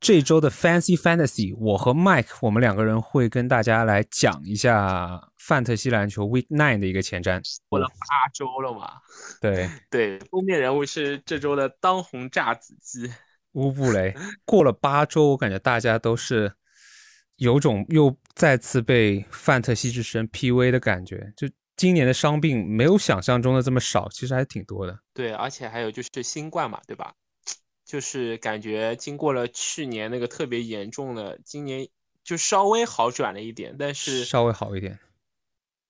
这周的 Fancy Fantasy，我和 Mike 我们两个人会跟大家来讲一下范特西篮球 Week Nine 的一个前瞻。过了八周了嘛？对 对，封面人物是这周的当红炸子鸡乌布雷。过了八周，我感觉大家都是有种又再次被范特西之神 PV 的感觉，就。今年的伤病没有想象中的这么少，其实还挺多的。对，而且还有就是新冠嘛，对吧？就是感觉经过了去年那个特别严重的，今年就稍微好转了一点，但是稍微好一点。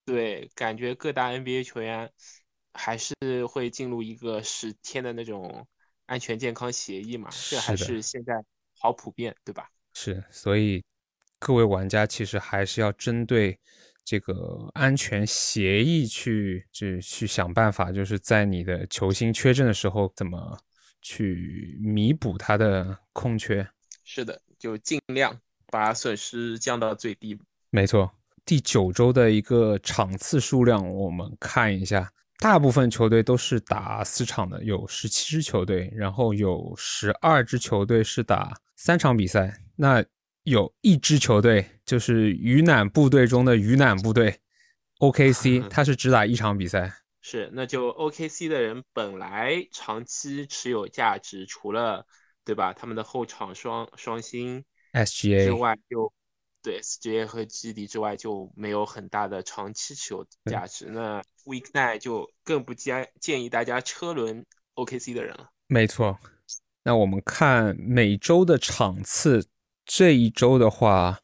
对，感觉各大 NBA 球员还是会进入一个十天的那种安全健康协议嘛，这还是现在好普遍，对吧？是，所以各位玩家其实还是要针对。这个安全协议去去去想办法，就是在你的球星缺阵的时候，怎么去弥补他的空缺？是的，就尽量把损失降到最低。没错，第九周的一个场次数量，我们看一下，大部分球队都是打四场的，有十七支球队，然后有十二支球队是打三场比赛。那有一支球队，就是鱼腩部队中的鱼腩部队，OKC，他 是只打一场比赛。是，那就 OKC 的人本来长期持有价值，除了对吧，他们的后场双双星 SGA 之外，就对 SGA 和 GD 之外就没有很大的长期持有价值。那 Weeknight 就更不建建议大家车轮 OKC 的人了。没错，那我们看每周的场次。这一周的话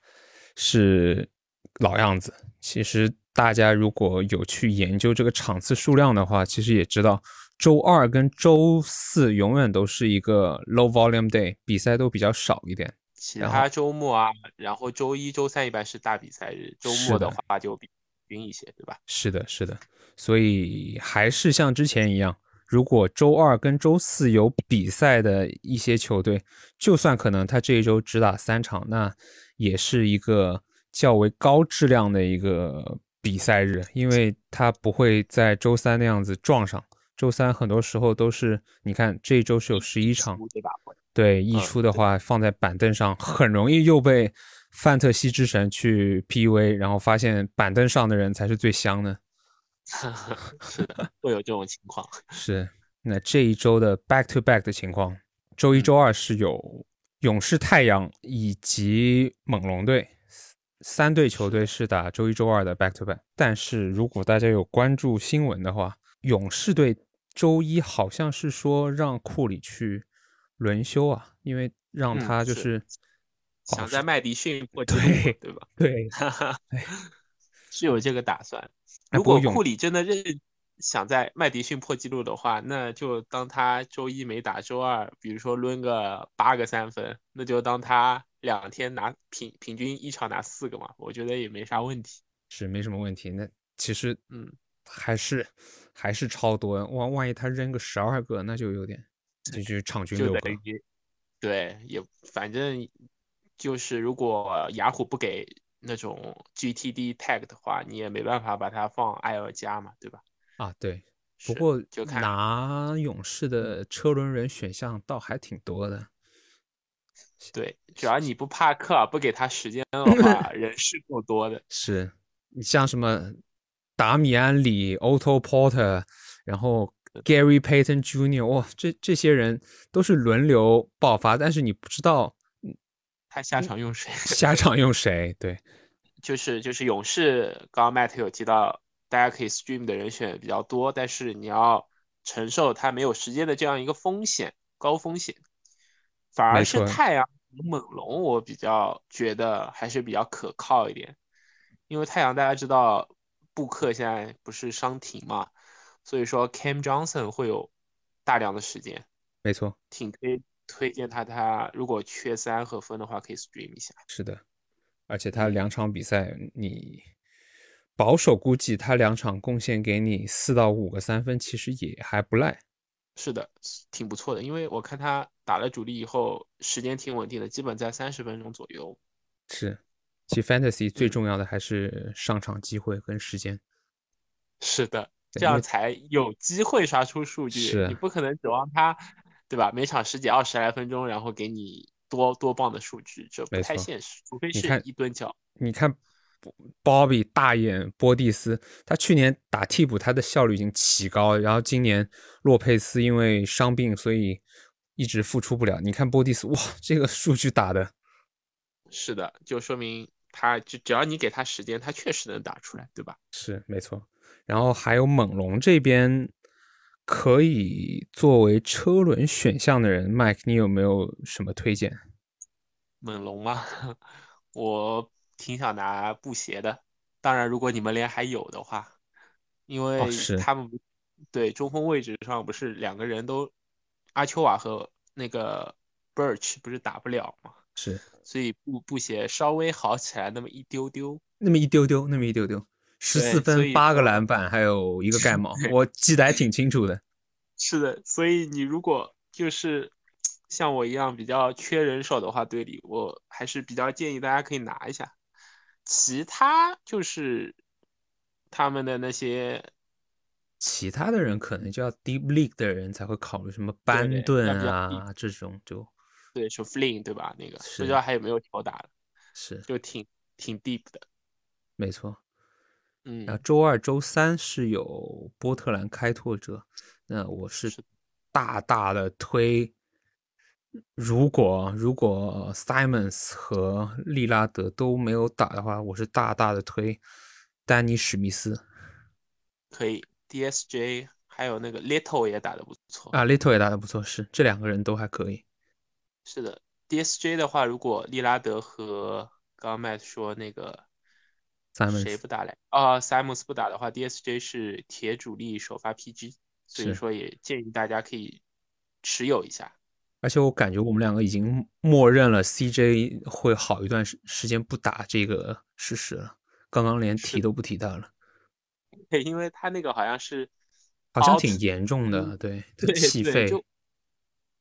是老样子。其实大家如果有去研究这个场次数量的话，其实也知道，周二跟周四永远都是一个 low volume day，比赛都比较少一点。其他周末啊，然后周一周三一般是大比赛日，周末的话就比均一些，对吧？是的，是的。所以还是像之前一样。如果周二跟周四有比赛的一些球队，就算可能他这一周只打三场，那也是一个较为高质量的一个比赛日，因为他不会在周三那样子撞上。周三很多时候都是，你看这一周是有十一场，对，溢出的话放在板凳上，很容易又被范特西之神去 PV，然后发现板凳上的人才是最香的。是的，会有这种情况。是，那这一周的 back to back 的情况，周一、周二是有勇士、太阳以及猛龙队三队球队是打周一、周二的 back to back。但是如果大家有关注新闻的话，勇士队周一好像是说让库里去轮休啊，因为让他就是想在麦迪逊破纪录，对吧？对，是有这个打算。如果库里真的认想在麦迪逊破纪录的话，那就当他周一没打，周二比如说抡个八个三分，那就当他两天拿平平均一场拿四个嘛，我觉得也没啥问题，是没什么问题。那其实嗯，还是还是超多，万万一他扔个十二个，那就有点，这就是场均六个。对，也反正就是如果雅虎不给。那种 GTD tag 的话，你也没办法把它放 L 加嘛，对吧？啊，对。不过就看拿勇士的车轮人选项倒还挺多的。对，只要你不怕克尔不给他时间的 话，人是够多的。是你像什么达米安里、Otto Porter，然后 Gary Payton Jr.，哇，这这些人都是轮流爆发，但是你不知道。他下场用谁？下场用谁？对，就是就是勇士。刚刚 Matt 有提到，大家可以 stream 的人选比较多，但是你要承受他没有时间的这样一个风险，高风险。反而是太阳猛龙，我比较觉得还是比较可靠一点，因为太阳大家知道布克现在不是伤停嘛，所以说 Cam Johnson 会有大量的时间。没错，挺推。推荐他，他如果缺三和分的话，可以 stream 一下。是的，而且他两场比赛，你保守估计他两场贡献给你四到五个三分，其实也还不赖。是的，挺不错的。因为我看他打了主力以后，时间挺稳定的，基本在三十分钟左右。是，其实 fantasy 最重要的还是上场机会跟时间。是的，这样才有机会刷出数据。是，你不可能指望他。对吧？每场十几二十来分钟，然后给你多多棒的数据，这不太现实，除非是一蹲脚。你看，Bobby 大眼波蒂斯，他去年打替补，他的效率已经奇高，然后今年洛佩斯因为伤病，所以一直复出不了。你看波蒂斯，哇，这个数据打的是的，就说明他就只要你给他时间，他确实能打出来，对吧？是没错。然后还有猛龙这边可以作为车轮选项的人，Mike，你有没有什么推荐？猛龙吗？我挺想拿布鞋的，当然如果你们连还有的话，因为他们对中锋位置上不是两个人都阿丘瓦和那个 Birch 不是打不了吗？是所以布布鞋稍微好起来那么一丢丢。那么一丢丢，那么一丢丢，十四分，八个篮板，还有一个盖 帽，我记得还挺清楚的。是的，所以你如果就是像我一样比较缺人手的话，队里我还是比较建议大家可以拿一下。其他就是他们的那些其他的人可能就要 deep league 的人才会考虑什么班顿啊这种就对，是 Flynn 对吧？那个不知道还有没有挑打了，是就挺挺 deep 的。没错。然后嗯，周二、周三是有波特兰开拓者，那我是是大大的推。如果如果 Simons 和利拉德都没有打的话，我是大大的推丹尼史密斯可以。DSJ 还有那个 Little 也打得不错。啊，Little 也打得不错，是这两个人都还可以。是的，DSJ 的话，如果利拉德和刚刚 Matt 说那个谁 Simons 不打来啊，Simons 不打的话，DSJ 是铁主力首发 PG，所以说也建议大家可以持有一下。而且我感觉我们两个已经默认了 CJ 会好一段时时间不打这个事实了，刚刚连提都不提到了，对，因为他那个好像是好像挺严重的，嗯 对，气肺，就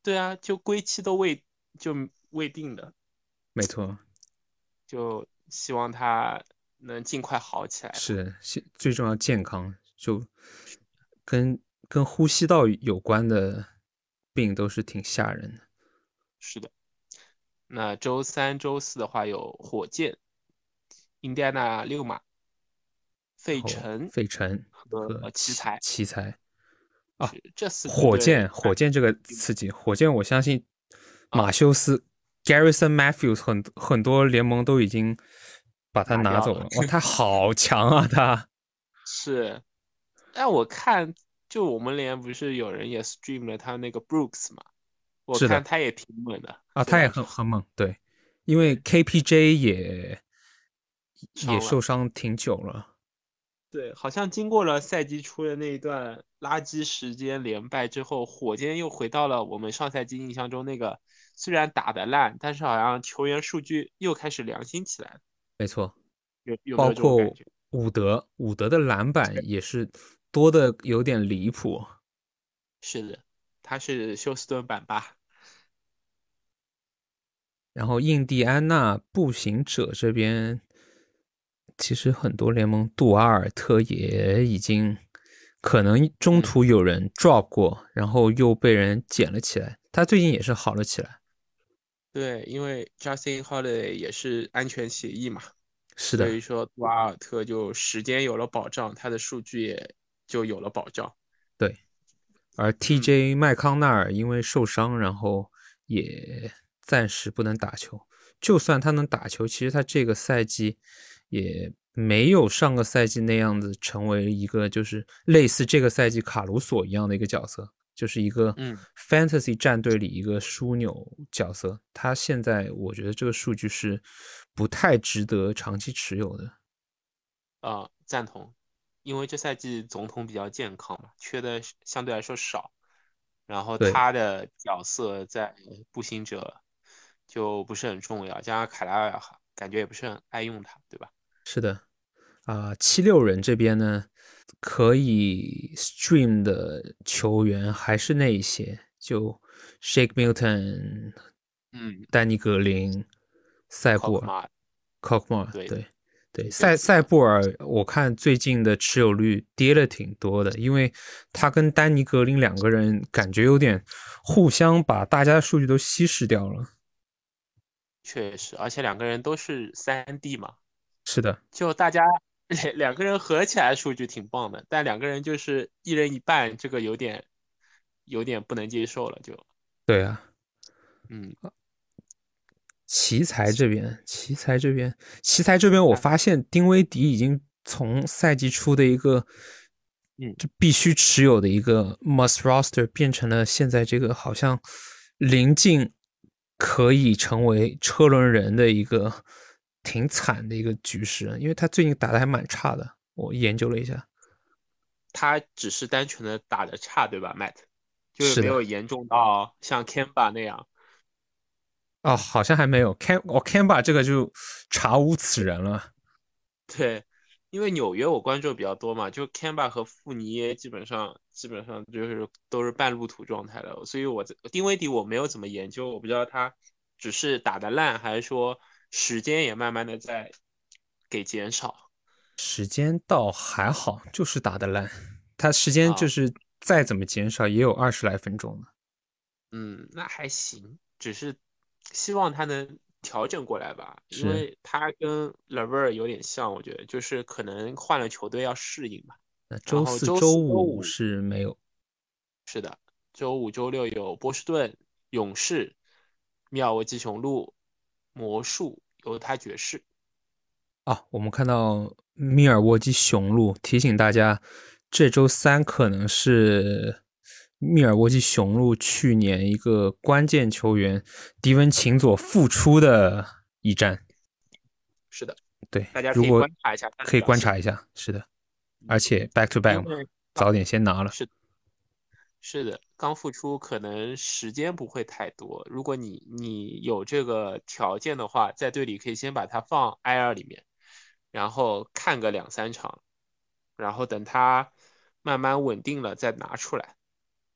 对啊，就归期都未就未定的，没错，就希望他能尽快好起来。是现最重要健康，就跟跟呼吸道有关的病都是挺吓人的。是的，那周三、周四的话有火箭、印第安纳六马、费城费城和和奇才，奇才，啊这四火箭，火箭这个刺激，火箭我相信啊马修斯、Garrison Matthews 很很多联盟都已经把他拿走了，哇，他 好强啊，他。是，但我看就我们连不是有人也 stream 了他那个 Brooks 嘛，我看他也挺猛的啊，他也很很猛，对，因为 KPJ 也也受伤挺久了，对，好像经过了赛季初的那一段垃圾时间连败之后，火箭又回到了我们上赛季印象中那个虽然打得烂，但是好像球员数据又开始良心起来了，没错，有有包括？伍德，伍德的篮板也是多的有点离谱。是的，他是休斯顿版吧？然后印第安纳步行者这边，其实很多联盟杜瓦尔特也已经可能中途有人 drop 过，然后又被人捡了起来。他最近也是好了起来。对，因为 Justin Holiday 也是安全协议嘛，是的，所以说杜阿尔特就时间有了保障，他的数据也就有了保障。对。而 TJ 麦康纳尔因为受伤，然后也暂时不能打球。就算他能打球，其实他这个赛季也没有上个赛季那样子成为一个就是类似这个赛季卡鲁索一样的一个角色，就是一个嗯 fantasy 战队里一个枢纽角色。他现在我觉得这个数据是不太值得长期持有的。呃，赞同，因为这赛季总统比较健康嘛，缺的相对来说少，然后他的角色在步行者就不是很重要，加上凯拉尔感觉也不是很爱用他，对吧？是的，啊、七六人这边呢，可以 stream 的球员还是那一些，就 Shake Milton、嗯，丹尼格林、塞布尔、考克马 Cockmore，对对对，这塞。塞布尔，我看最近的持有率跌了挺多的，因为他跟丹尼格林两个人感觉有点互相把大家的数据都稀释掉了。确实，而且两个人都是三 D 嘛，是的，就大家 两两个人合起来数据挺棒的，但两个人就是一人一半，这个有点有点不能接受了，就。对啊，嗯，奇才这边，奇才这边，奇才这边，我发现丁威迪已经从赛季初的一个，嗯，就必须持有的一个 must roster 变成了现在这个好像临近可以成为车轮人的一个挺惨的一个局势，因为他最近打的还蛮差的，我研究了一下，他只是单纯的打的差，对吧，Matt？就是没有严重到像 Kamba 那样。哦，好像还没有 Cam，我 Camba 这个就查无此人了。对，因为纽约我关注比较多嘛，就 Camba 和富尼耶基本上基本上就是都是半路途状态了，所以我丁威迪我没有怎么研究，我不知道他只是打的烂，还是说时间也慢慢的在给减少。时间倒还好，就是打的烂，他时间就是再怎么减少也有二十来分钟了。嗯，那还行，只是。希望他能调整过来吧，因为他跟 Lever 有点像，我觉得就是可能换了球队要适应吧。那周四、周五是没有。是的，周五、周六有波士顿勇士、密尔沃基雄鹿、魔术、犹他爵士。啊，我们看到密尔沃基雄鹿，提醒大家，这周三可能是。密尔沃基雄鹿去年一个关键球员迪文琴佐复出的一战，是的，对，大家可以观察一下，可以观察一下，是的，而且 back to back 嘛，早点先拿了，是是的，刚复出可能时间不会太多，如果你你有这个条件的话，在队里可以先把他放 IR 里面，然后看个两三场，然后等他慢慢稳定了再拿出来。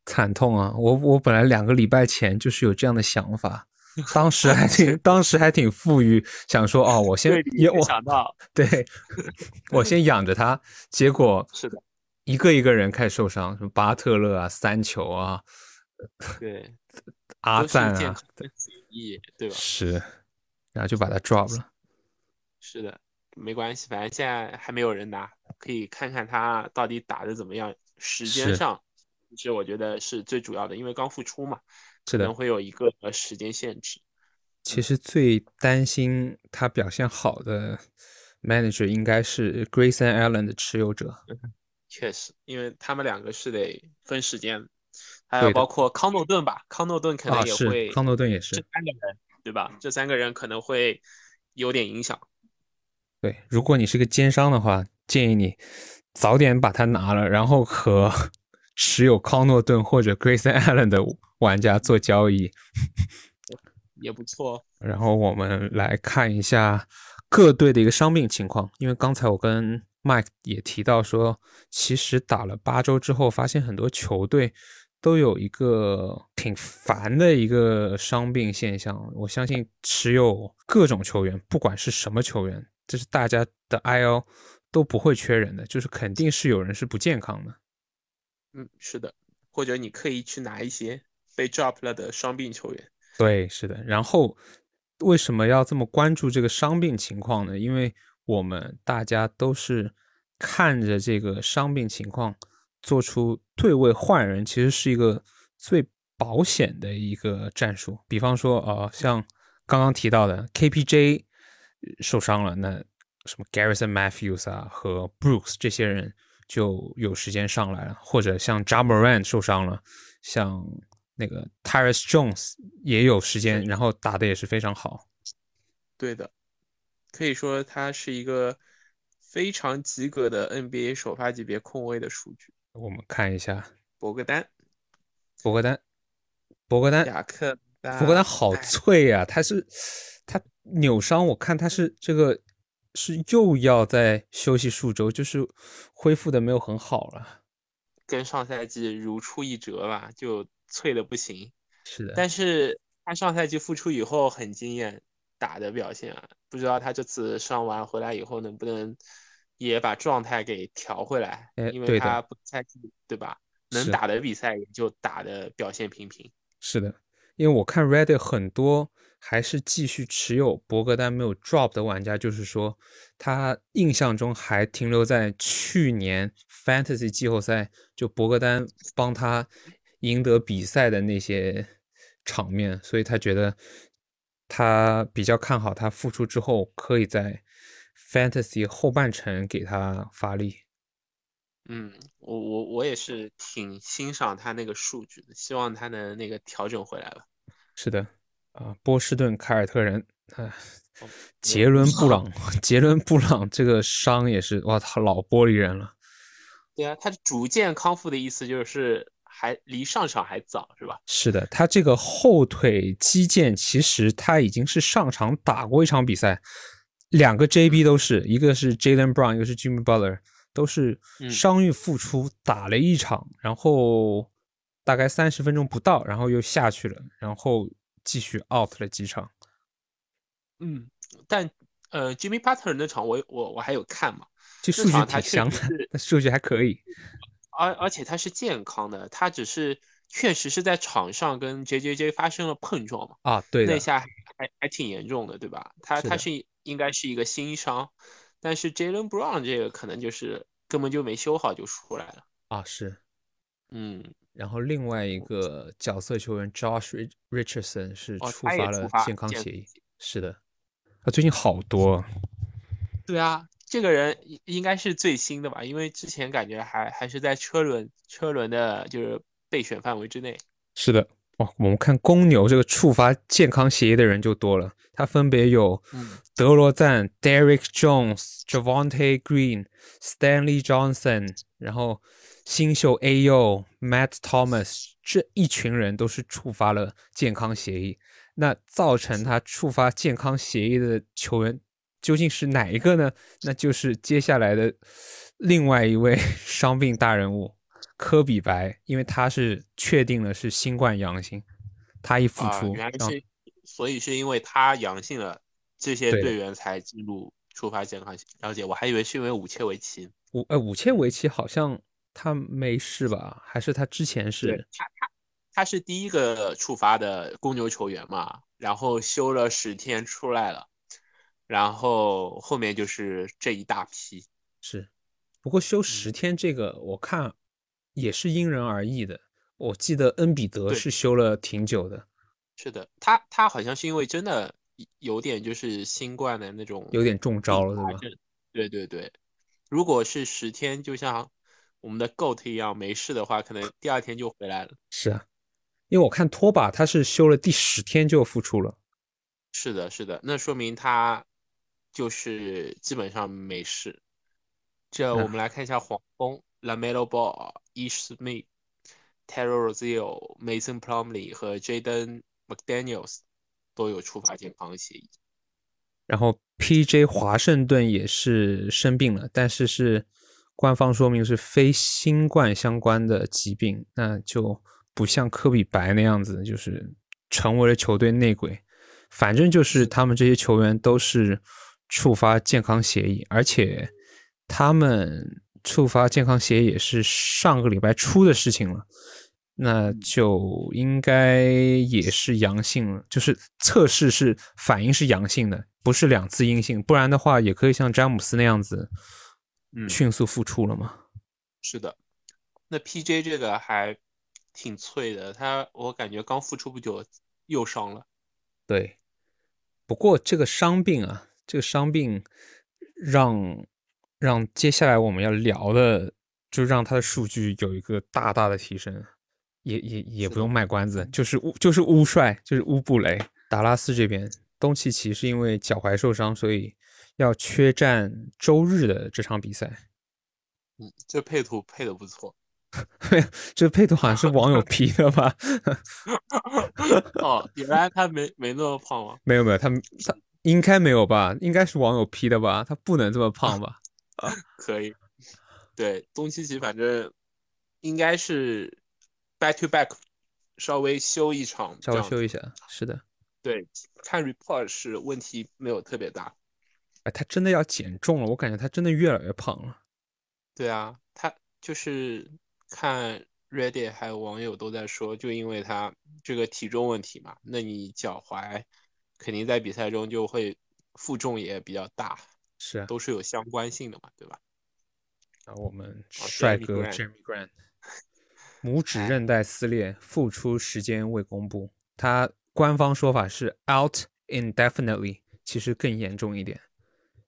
惨痛啊！我我本来两个礼拜前就是有这样的想法，当时还挺 当时还挺富裕，想说哦，我先也我想到，对我先养着他，结果是的，一个一个人开始受伤，什么巴特勒啊、三球啊，对，阿赞啊，对吧？是，然后就把他 drop 了。是的，没关系，反正现在还没有人拿，可以看看他到底打的怎么样，时间上。其实我觉得是最主要的，因为刚复出嘛，可能会有一个时间限制。其实最担心他表现好的 manager 应该是 Grayson Allen 的持有者。确实，因为他们两个是得分时间，还有包括康诺顿吧，康诺顿可能也会，康诺顿也是这三个人，对吧？这三个人可能会有点影响。对，如果你是个奸商的话，建议你早点把它拿了，然后和。持有康诺顿或者 Grayson Allen 的玩家做交易也不错。然后我们来看一下各队的一个伤病情况，因为刚才我跟 Mike 也提到说，其实打了八周之后，发现很多球队都有一个挺烦的一个伤病现象。我相信持有各种球员，不管是什么球员，这是大家的 IL 都不会缺人的，就是肯定是有人是不健康的。嗯，是的，或者你刻意去拿一些被 drop 了的伤病球员。对，是的。然后为什么要这么关注这个伤病情况呢？因为我们大家都是看着这个伤病情况做出退位换人，其实是一个最保险的一个战术。比方说，呃，像刚刚提到的 KPJ 受伤了，那什么 Garrison Matthews 啊和 Brooks 这些人。就有时间上来了，或者像 j a m a r a n 受伤了，像那个 Tyrus Jones 也有时间，然后打的也是非常好。对的，可以说他是一个非常及格的 NBA 首发级别控卫的数据。我们看一下博格丹，博格丹，博格丹，雅克，博格丹好脆呀！他是他扭伤，我看他是这个。是又要再休息数周，就是恢复的没有很好了，跟上赛季如出一辙吧，就脆的不行。是的，但是他上赛季复出以后很惊艳，打的表现啊，不知道他这次上完回来以后能不能也把状态给调回来，因为他不赛季对吧？能打的比赛也就打的表现平平。是的，因为我看 Reddit 很多还是继续持有博格丹没有 drop 的玩家，就是说他印象中还停留在去年 Fantasy 季后赛，就博格丹帮他赢得比赛的那些场面，所以他觉得他比较看好他复出之后可以在 Fantasy 后半程给他发力。嗯，我我我也是挺欣赏他那个数据的，希望他能那个调整回来了。是的。啊，波士顿凯尔特人，啊，杰伦布朗，杰伦布朗这个伤也是，哇他，老玻璃人了。对啊，他逐渐康复的意思就是还离上场还早，是吧？是的，他这个后腿肌腱其实他已经是上场打过一场比赛，两个 JB 都是，一个是 Jalen Brown，一个是 Jimmy Butler，都是伤愈复出打了一场，然后大概三十分钟不到，然后又下去了，然后。继续 out 了几场，嗯，但呃，Jimmy Butler 那场我我我还有看嘛，这数据挺香的，数据还可以，而而且他是健康的，他只是确实是在场上跟 J J J 发生了碰撞嘛，啊，对，那下还还挺严重的，对吧？他他是应该是一个新伤，但是 Jalen Brown 这个可能就是根本就没修好就出来了，啊，是，嗯。然后另外一个角色球员 Josh Richardson 是触发了健康协议，是的，他最近好多。对啊，这个人应该是最新的吧？因为之前感觉还还是在车轮车轮的，就是备选范围之内。是的，哇，我们看公牛这个触发健康协议的人就多了，他分别有德罗赞、Derek Jones、Javante Green、Stanley Johnson，然后。新秀 A.U. Matt Thomas 这一群人都是触发了健康协议，那造成他触发健康协议的球员究竟是哪一个呢？那就是接下来的另外一位 伤病大人物科比白，因为他是确定了是新冠阳性，他一复出，原来是，所以是因为他阳性了，这些队员才进入触发健康了解，我还以为是因为武切维奇，武呃武切维奇好像。他没事吧？还是他之前是？他他他是第一个触发的公牛球员嘛？然后休了十天出来了，然后后面就是这一大批。是，不过休十天这个我看也是因人而异的。我记得恩比德是休了挺久的。是的，他他好像是因为真的有点就是新冠的那种，有点中招了，对吧？对对对，如果是十天，就像。我们的 GOAT 一样没事的话，可能第二天就回来了。是啊，因为我看拖把他是休了第十天就复出了。是的，是的，那说明他就是基本上没事。这我们来看一下黄蜂：Lamelo Ball、Ish Smith、Terry Rozier、Mason Plumlee 和 Jaden McDaniels 都有触发健康协议。然后 PJ 华盛顿也是生病了，但是是。官方说明是非新冠相关的疾病，那就不像科比白那样子，就是成为了球队内鬼。反正就是他们这些球员都是触发健康协议，而且他们触发健康协议也是上个礼拜初的事情了，那就应该也是阳性了，就是测试是反应是阳性的，不是两次阴性，不然的话也可以像詹姆斯那样子。迅速复出了吗？是的，那 PJ 这个还挺脆的，他我感觉刚复出不久又伤了。对，不过这个伤病啊，这个伤病让让接下来我们要聊的，就让他的数据有一个大大的提升。也也也不用卖关子，就是乌就是乌帅，就是乌布雷。达拉斯这边，东契奇是因为脚踝受伤，所以。要缺战周日的这场比赛，嗯，这配图配的不错，这配图好像是网友 P 的吧？哦，原来他没没那么胖吗？没有没有，他他应该没有吧？应该是网友 P 的吧？他不能这么胖吧？啊，可以，对，东契奇反正应该是 back to back，稍微休一场，稍微休一下，是的，对，看 report 是问题没有特别大。哎，他真的要减重了，我感觉他真的越来越胖了。对啊，他就是看 Reddit 还有网友都在说，就因为他这个体重问题嘛，那你脚踝肯定在比赛中就会负重也比较大，是啊，都是有相关性的嘛，对吧？啊，我们帅哥 Jeremy Grant 拇指韧带撕裂，复出时间未公布，他官方说法是 out indefinitely，其实更严重一点，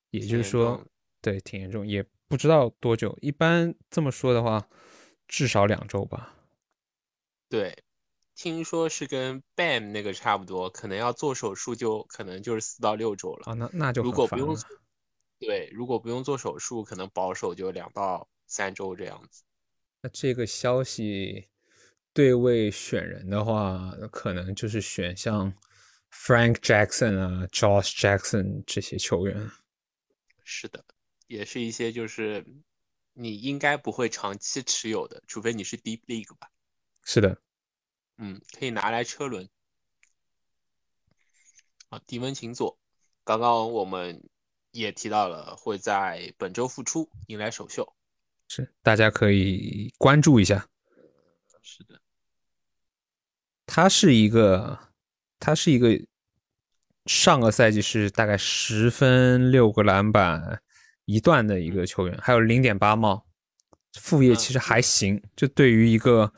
也就是说，对，挺严重，也不知道多久，一般这么说的话，至少两周吧。对，听说是跟 Bam 那个差不多，可能要做手术就可能就是四到六周了。啊，那那就如果不用，对，如果不用做手术，可能保守就两到三周这样子。那这个消息对位选人的话，可能就是选像 Frank Jackson 啊、Josh Jackson 这些球员。是的，也是一些就是你应该不会长期持有的，除非你是 Deep League 吧。是的，嗯，可以拿来车轮。啊，迪文琴佐，刚刚我们也提到了，会在本周复出，迎来首秀。是，大家可以关注一下。是的，他是一个，他是一个，上个赛季是大概十分六个篮板一段的一个球员，还有零点八帽，副业其实还行。就对于一个。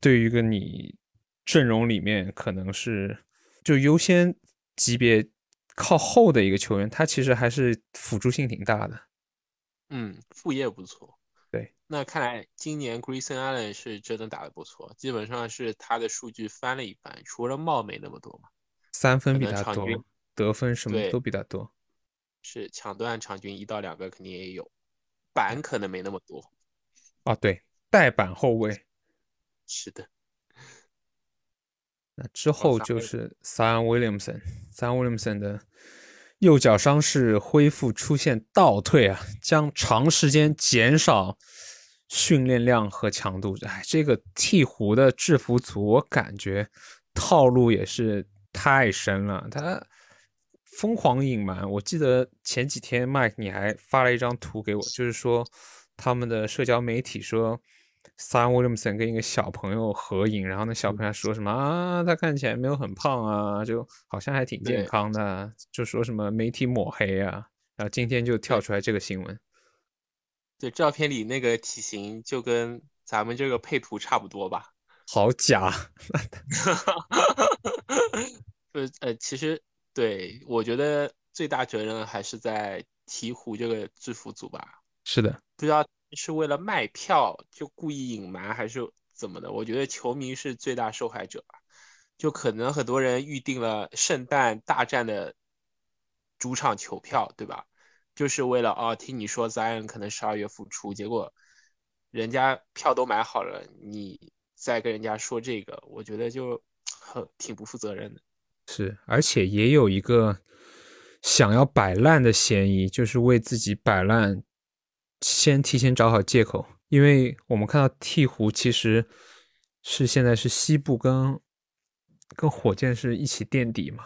对于一个你阵容里面可能是就优先级别靠后的一个球员，他其实还是辅助性挺大的。嗯，副业不错。对，那看来今年 Grayson Allen 是真的打得不错，基本上是他的数据翻了一番，除了帽没那么多嘛，三分比他多，得分什么都比他多。是抢断场均一到两个肯定也有，板可能没那么多。啊，对，带板后卫。是的，那之后就是 Sam Williamson，Sam Williamson 的右脚伤势恢复出现倒退啊，将长时间减少训练量和强度。哎，这个鹈鹕的制服组，我感觉套路也是太深了，他疯狂隐瞒。我记得前几天 Mike 你还发了一张图给我，就是说他们的社交媒体说。Sam Williamson 跟一个小朋友合影，然后那小朋友说什么啊？他看起来没有很胖啊，就好像还挺健康的，就说什么媒体抹黑啊。然后今天就跳出来这个新闻。对，照片里那个体型就跟咱们这个配图差不多吧？好假！不是，呃，其实对我觉得最大责任还是在鹈鹕这个制服组吧？是的，不知道。是为了卖票就故意隐瞒还是怎么的？我觉得球迷是最大受害者吧。就可能很多人预定了圣诞大战的主场球票，对吧？就是为了哦，听你说 Zion 可能十二月复出，结果人家票都买好了，你再跟人家说这个，我觉得就很挺不负责任的。是，而且也有一个想要摆烂的嫌疑，就是为自己摆烂。先提前找好借口，因为我们看到鹈鹕其实是现在是西部跟跟火箭是一起垫底嘛，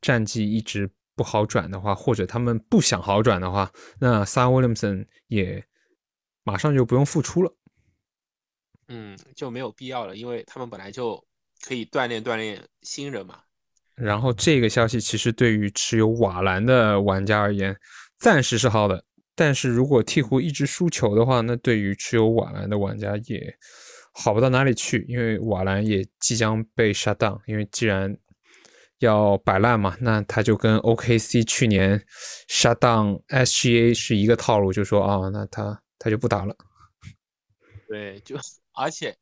战绩一直不好转的话，或者他们不想好转的话，那 Sam Williamson 也马上就不用复出了。嗯，就没有必要了，因为他们本来就可以锻炼锻炼新人嘛。然后这个消息其实对于持有瓦兰的玩家而言，暂时是好的。但是如果鹈鹕一直输球的话，那对于持有瓦兰的玩家也好不到哪里去，因为瓦兰也即将被 shut down。因为既然要摆烂嘛，那他就跟 OKC 去年 shut down SGA 是一个套路，就说啊，那他他就不打了。对，就而且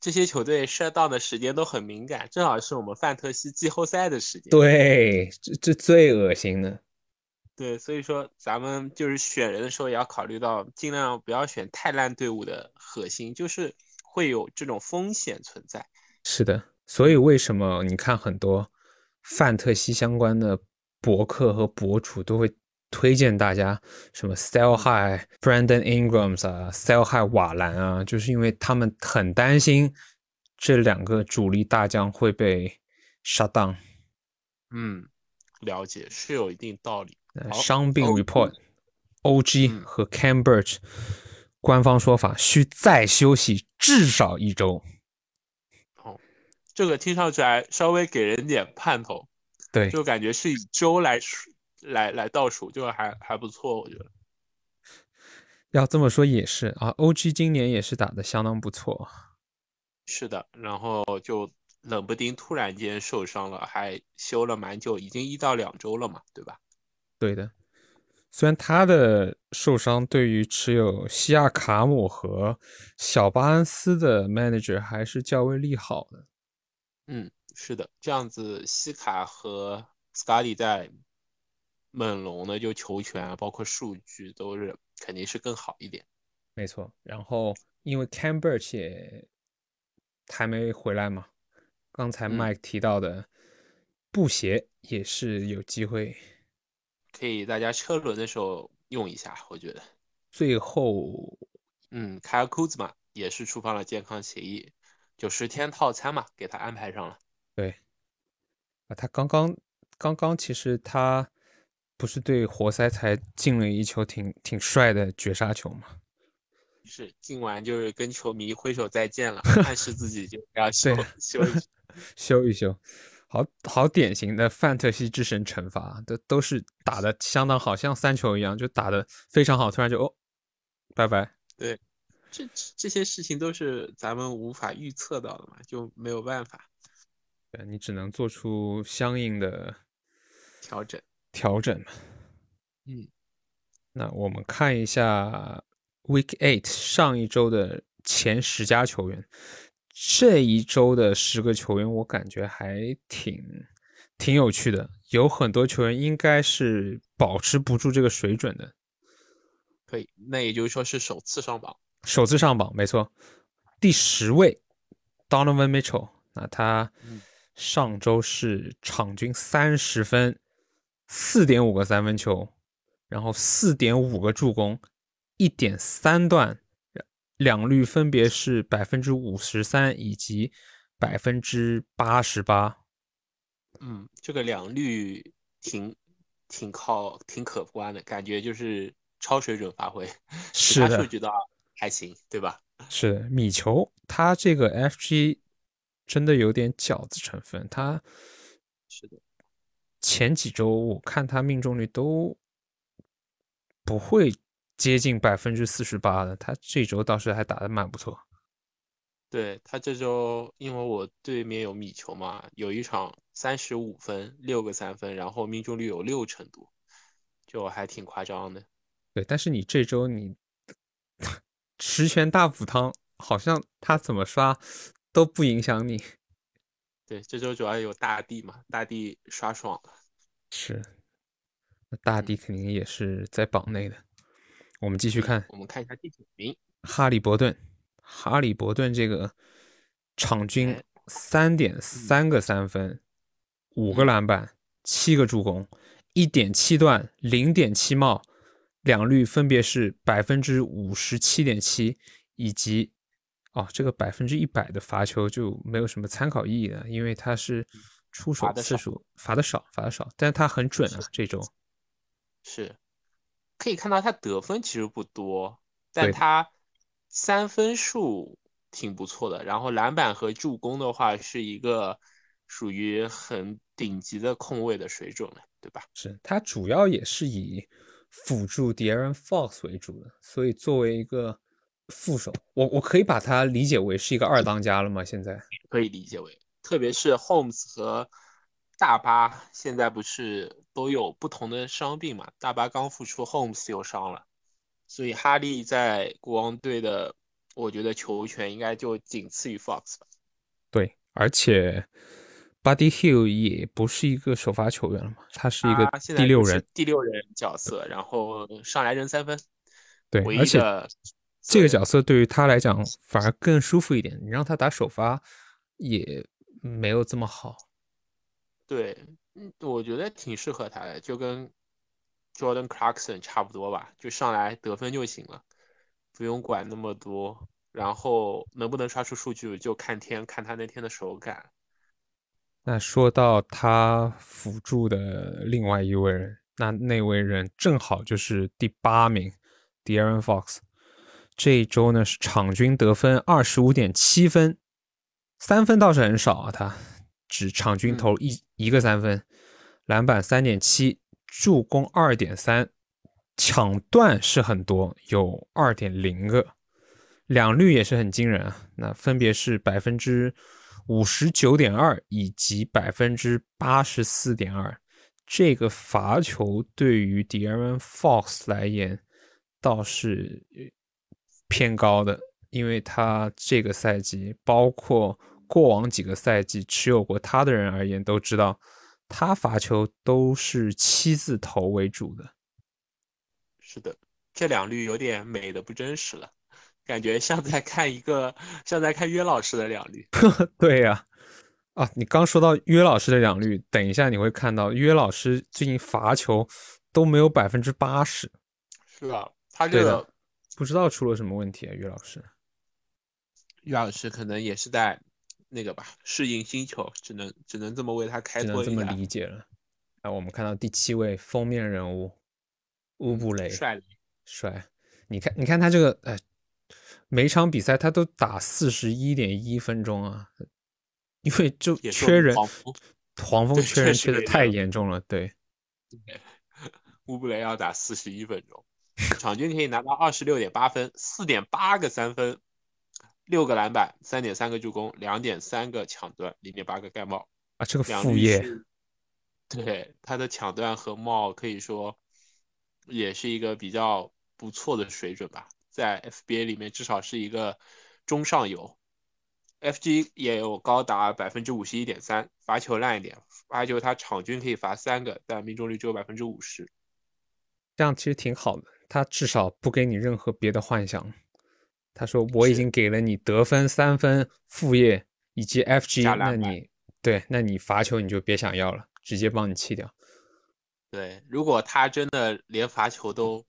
这些球队 shut down 的时间都很敏感，正好是我们范特西季后赛的时间。对，这这最恶心的。对，所以说咱们就是选人的时候也要考虑到，尽量不要选太烂队伍的核心，就是会有这种风险存在。是的，所以为什么你看很多范特西相关的博客和博主都会推荐大家什么 Sell High Brandon Ingrams 啊，Sell High 瓦兰啊，就是因为他们很担心这两个主力大将会被 shut down。嗯，了解是有一定道理。伤病 report，O.G. 和 Cambridge 官方说法需再休息至少一周。哦，这个听上去还稍微给人点盼头。对，就感觉是以周来数来来倒数，就还还不错，我觉得。要这么说也是啊，OG 今年也是打的相当不错。是的，然后就冷不丁突然间受伤了，还休了蛮久，已经一到两周了嘛，对吧？对的。虽然他的受伤对于持有西亚卡姆和小巴恩斯的 manager 还是较为利好的。嗯，是的，这样子西卡和 Scotty 在猛龙的就球权啊，包括数据都是肯定是更好一点。没错，然后因为 Cam Birch 也还没回来嘛，刚才 Mike 提到的布鞋也是有机会。可以大家车轮的时候用一下，我觉得。最后，嗯，凯尔库兹嘛也是触发了健康协议，就十天套餐嘛，给他安排上了。对，啊，他刚刚刚刚其实他不是对活塞才进了一球挺挺帅的绝杀球嘛？是，进完就是跟球迷挥手再见了，暗示自己就要休休 休一休。好好典型的范特西之神惩罚，都都是打的相当好，像三球一样，就打的非常好，突然就哦，拜拜。对，这这些事情都是咱们无法预测到的嘛，就没有办法。对你只能做出相应的调整调整嘛。嗯，那我们看一下 Week Eight 上一周的前十家球员。这一周的十个球员，我感觉还挺挺有趣的，有很多球员应该是保持不住这个水准的。可以，那也就是说是首次上榜，首次上榜，没错。第十位，Donovan Mitchell，那他上周是场均三十分，四点五个三分球，然后四点五个助攻，一点三段。两率分别是百分之五十三以及百分之八十八。嗯，这个两率挺挺靠挺可观的，感觉就是超水准发挥。是的，数据倒还行，对吧？是的，米球他这个 FG 真的有点饺子成分。他是的，前几周我看他命中率都不会。接近百分之四十八的，他这周倒是还打得蛮不错。对他这周，因为我对面有米球嘛，有一场三十五分，六个三分，然后命中率有六成多，就还挺夸张的。对，但是你这周你十全大补汤，好像他怎么刷都不影响你。对，这周主要有大地嘛，大地刷爽了。是，那大地肯定也是在榜内的。我们继续看，我们看一下第九名，哈利伯顿。哈利伯顿这个场均三点三个三分，五个篮板，七个助攻，一点七段，零点七帽，两率分别是百分之五十七点七以及哦，这个百分之一百的罚球就没有什么参考意义了，因为他是出手次数罚的少，罚的少，但是他很准啊，这周是。可以看到他得分其实不多，但他三分数挺不错的。然后篮板和助攻的话，是一个属于很顶级的控卫的水准了，对吧？是他主要也是以辅助 De'Aaron Fox 为主的，所以作为一个副手，我我可以把它理解为是一个二当家了吗？现在可以理解为，特别是 Holmes 和。大巴现在不是都有不同的伤病嘛？大巴刚复出，Holmes 又伤了，所以哈利在国王队的，我觉得球权应该就仅次于 Fox 吧。对，而且 Buddy Hill 也不是一个首发球员了嘛，他是一个第六人，第六人角色，然后上来扔三分。对，而且这个角色对于他来讲反而更舒服一点，你让他打首发也没有这么好。对，嗯，我觉得挺适合他的，就跟 Jordan Clarkson 差不多吧，就上来得分就行了，不用管那么多。然后能不能刷出数据，就看天，看他那天的手感。那说到他辅助的另外一位人，那那位人正好就是第八名 De'Aaron Fox。这一周呢是场均得分二十五点七分，三分倒是很少啊，他。只场均投一一个三分，篮板三点七，助攻二点三，抢断是很多，有二点零个，两率也是很惊人啊。那分别是百分之五十九点二以及百分之八十四点二。这个罚球对于 De'Aaron Fox 来言倒是偏高的，因为他这个赛季，包括过往几个赛季持有过他的人而言，都知道他罚球都是七字头为主的。是的，这两率有点美的不真实了，感觉像在看一个像在看约老师的两率。对呀。啊，你刚说到约老师的两率，等一下你会看到约老师最近罚球都没有百分之八十。是啊，他这个不知道出了什么问题啊，约老师。约老师可能也是在那个吧，适应星球，只能只能这么为他开脱这么理解了。啊，我们看到第七位封面人物乌布雷，帅帅。你看，你看他这个，哎，每场比赛他都打四十一点一分钟啊。因为就缺人，黄 蜂缺人缺的太严重了。对，乌布雷要打四十一分钟，场均可以拿到二十六点八分，四点八个三分，六个篮板，三点三个助攻，两点三个抢断，零点八个盖帽啊，这个副业。对他的抢断和帽可以说也是一个比较不错的水准吧，在 FBA 里面至少是一个中上游。FG 也有高达百分之五十一点三，罚球烂一点，罚球他场均可以罚三个，但命中率只有百分之五十，这样其实挺好的。他至少不给你任何别的幻想。他说我已经给了你得分、三分、副业以及 FG，那你对，那你罚球你就别想要了，直接帮你弃掉。对，如果他真的连罚球都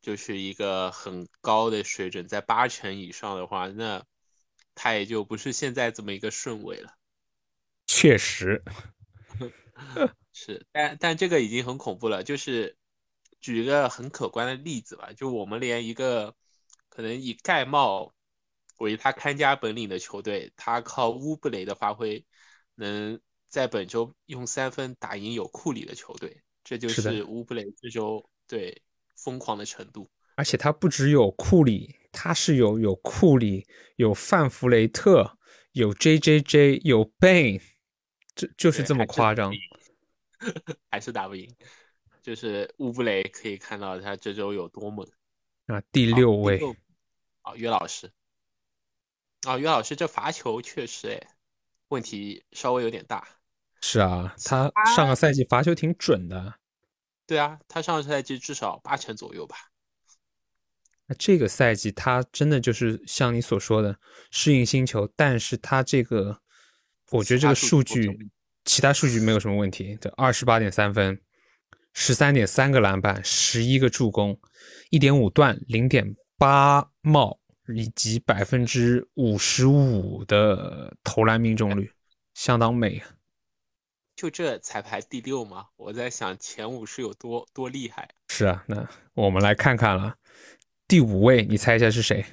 就是一个很高的水准，在八成以上的话，那。他也就不是现在这么一个顺位了，确实 是，但但这个已经很恐怖了。就是举一个很可观的例子吧，就我们连一个可能以盖帽为他看家本领的球队，他靠乌布雷的发挥，能在本周用三分打赢有库里的球队，这就是乌布雷这周对疯狂的程度。而且他不只有库里。他是有有库里，有范弗雷特，有 J J J，有 Bain，这就是这么夸张，还是打不赢。就是乌布雷可以看到他这周有多猛啊！第六位，啊，约老师，啊，约老师这罚球确实哎，问题稍微有点大。是啊，他上个赛季罚球挺准的。对啊，他上个赛季至少八成左右吧。那这个赛季他真的就是像你所说的适应星球，但是他这个，我觉得这个数据，其他数据没有什么问题。这二十八点三分，十三点三个篮板，十一个助攻，一点五断，零点八帽，以及百分之五十五的投篮命中率，相当美。就这才排第六吗？我在想前五是有多多厉害。是啊，那我们来看看了。第五位，你猜一下是谁？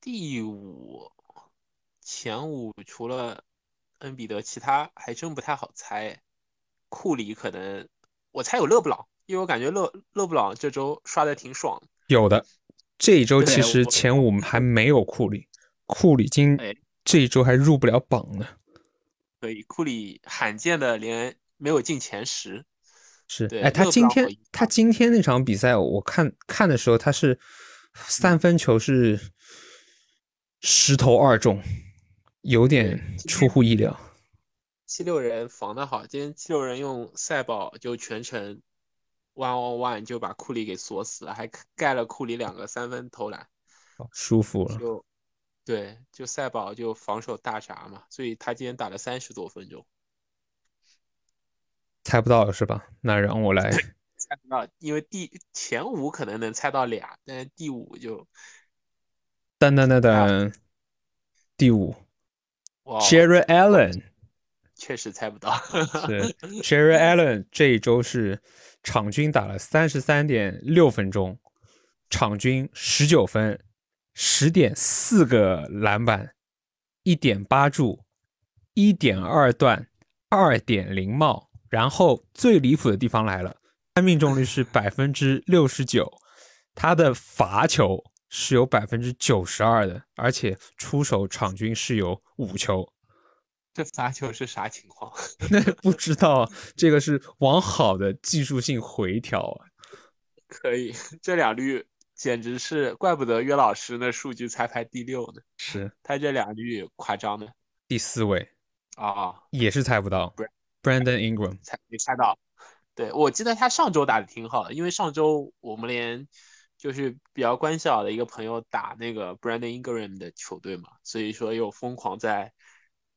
第五，前五除了恩比德，其他还真不太好猜。库里可能，我猜有勒布朗，因为我感觉勒勒布朗这周刷的挺爽。有的，这一周其实前五还没有库里，库里今这一周还入不了榜呢。可以，库里罕见的连没有进前十。是，哎，他今天他今天那场比赛，我看看的时候，他是三分球是十投二中，有点出乎意料。七六人防的好，今天七六人用赛宝就全程 one on one 就把库里给锁死了，还盖了库里两个三分投篮，舒服了。就对，就赛宝就防守大闸嘛，所以他今天打了三十多分钟。猜不到是吧？那让我来 猜不到，因为第前五可能能猜到俩，但是第五就噔噔噔噔，第五，Jerry Allen，确实猜不到。是 Jerry Allen 这一周是场均打了三十三点六分钟，场均十九分，十点四个篮板，一点八助，一点二断，二点零帽。然后最离谱的地方来了，他命中率是百分之六十九，他的罚球是有百分之九十二的，而且出手场均是有五球。这罚球是啥情况？那 不知道，这个是往好的技术性回调啊。可以，这两率简直是，怪不得约老师那数据才排第六呢。是他这两率夸张的。第四位啊，也是猜不到。Brandon Ingram 猜没猜到？对我记得他上周打的挺好的，因为上周我们连就是比较关系好的一个朋友打那个 Brandon Ingram 的球队嘛，所以说又疯狂在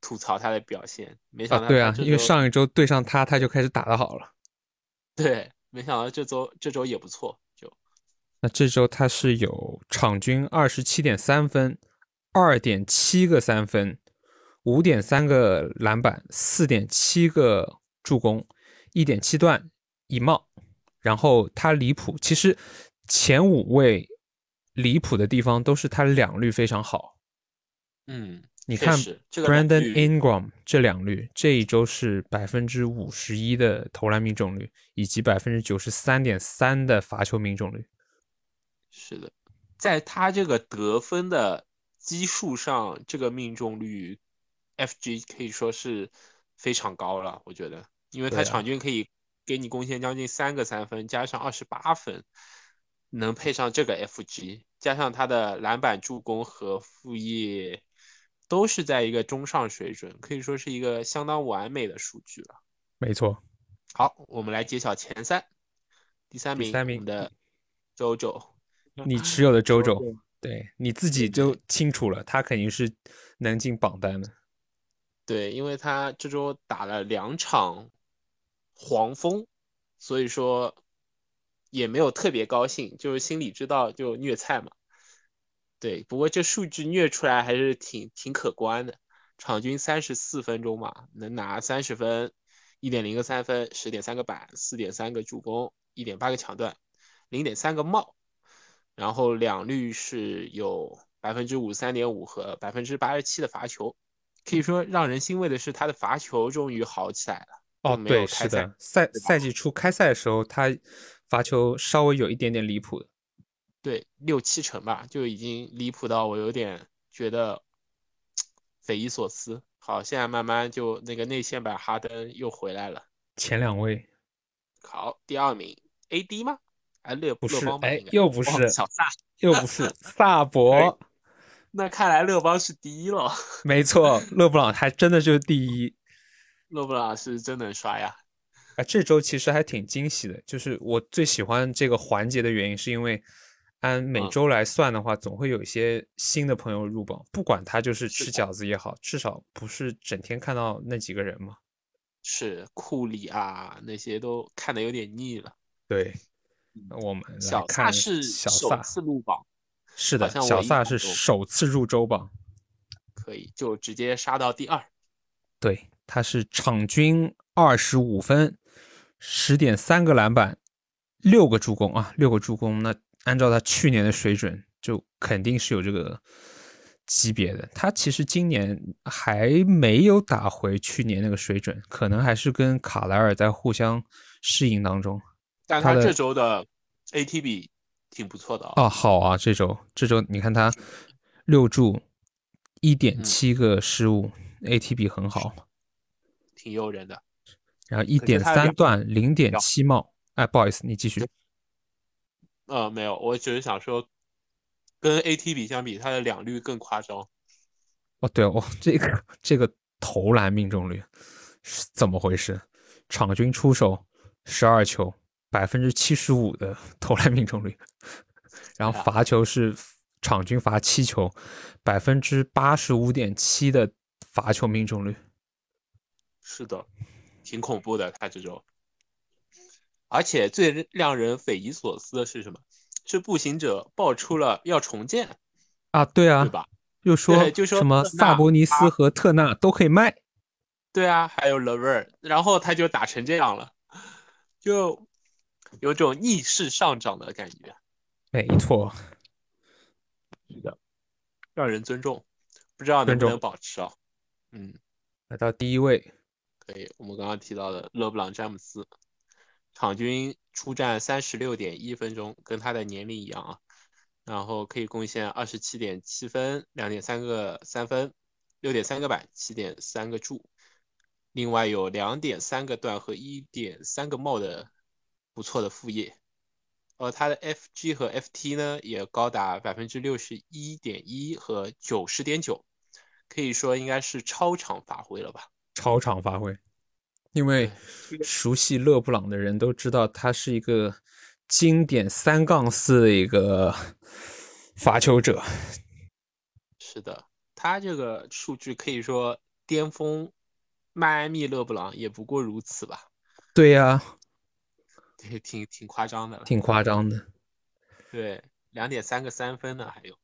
吐槽他的表现。没想到对啊，因为上一周对上他，他就开始打的好了。对，没想到这周这周也不错。就那这周他是有场均二十七点三分，二点七个三分。五点三个篮板，四点七个助攻，一点七段一帽，然后他离谱。其实前五位离谱的地方都是他两率非常好。嗯，你看 Brandon Ingram 这两率，这一周是百分之五十一的投篮命中率，以及百分之九十三点三的罚球命中率。是的，在他这个得分的基数上，这个命中率。FG 可以说是非常高了，我觉得，因为他场均可以给你贡献将近三个三分，加上二十八分，能配上这个 FG，加上他的篮板、助攻和副业都是在一个中上水准，可以说是一个相当完美的数据了。没错。好，我们来揭晓前三。第三名，第三名的周周，你持有的周周，对你自己就清楚了，他肯定是能进榜单的。对，因为他这周打了两场黄蜂，所以说也没有特别高兴，就是心里知道就虐菜嘛。对，不过这数据虐出来还是挺挺可观的，场均三十四分钟嘛，能拿三十分，一点零个三分，十点三个板，四点三个助攻，一点八个抢断，零点三个帽，然后两率是有百分之五十三点五和百分之八十七的罚球。可以说让人欣慰的是，他的罚球终于好起来了。哦，对，是的，赛赛季初开赛的时候，他罚球稍微有一点点离谱的，对，六七成吧，就已经离谱到我有点觉得匪夷所思。好，现在慢慢就那个内线版哈登又回来了。前两位，好，第二名 AD 吗？哎，勒不是，哎，又不是小萨，又不是萨博。那看来勒邦是第一了。没错，勒布朗还真的就是第一。勒布朗是真能刷呀！啊，这周其实还挺惊喜的，就是我最喜欢这个环节的原因，是因为按每周来算的话，总会有一些新的朋友入榜，不管他就是吃饺子也好，至少不是整天看到那几个人嘛。是库里啊，那些都看的有点腻了。对，我们小萨是首次入榜。是的，小萨是首次入周榜，可以就直接杀到第二。对，他是场均二十五分，十点三个篮板，六个助攻啊，六个助攻。那按照他去年的水准，就肯定是有这个级别的。他其实今年还没有打回去年那个水准，可能还是跟卡莱尔在互相适应当中。但他这周的 ATB。挺不错的啊，好啊，这周这周你看他六柱一点七个失误，ATB 很好，挺诱人的。然后一点三段零点七帽，哎，不好意思，你继续。呃，没有，我只是想说，跟 AT 比相比，他的两率更夸张。哦，对哦，这个这个投篮命中率是怎么回事？场均出手十二球。百分之七十五的投篮命中率，然后罚球是场均罚七球，百分之八十五点七的罚球命中率。是的，挺恐怖的他这种。而且最让人匪夷所思的是什么？是步行者爆出了要重建啊？对啊，对吧？又说就说什么萨博尼斯和特纳都可以卖。对啊，还有 l e v e r 然后他就打成这样了，就。有种逆势上涨的感觉，没错，是的，让人尊重，不知道能不能保持啊？嗯，来到第一位，可以。我们刚刚提到的勒布朗詹姆斯，场均出战三十六点一分钟，跟他的年龄一样啊。然后可以贡献二十七点七分，两点三个三分，六点三个板，七点三个助。另外有两点三个段和一点三个帽的不错的副业。呃，他的 FG 和 FT 呢也高达百分之六十一点一和九十点九，可以说应该是超常发挥了吧？超常发挥，因为熟悉勒布朗的人都知道他是一个。经典三杠四的一个罚球者，是的，他这个数据可以说巅峰，迈阿密勒布朗也不过如此吧？对呀，对，挺挺夸张的，挺夸张的。对，两点三个三分呢，还有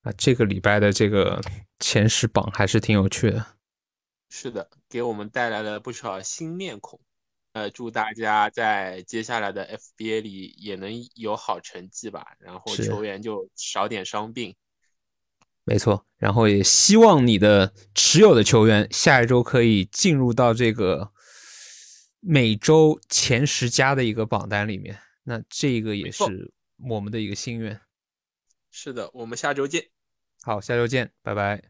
啊，这个礼拜的这个前十榜还是挺有趣的。是的，给我们带来了不少新面孔。呃，祝大家在接下来的 FBA 里也能有好成绩吧，然后球员就少点伤病。没错，然后也希望你的持有的球员下一周可以进入到这个每周前十佳的一个榜单里面。那这个也是我们的一个心愿。是的，我们下周见。好，下周见，拜拜。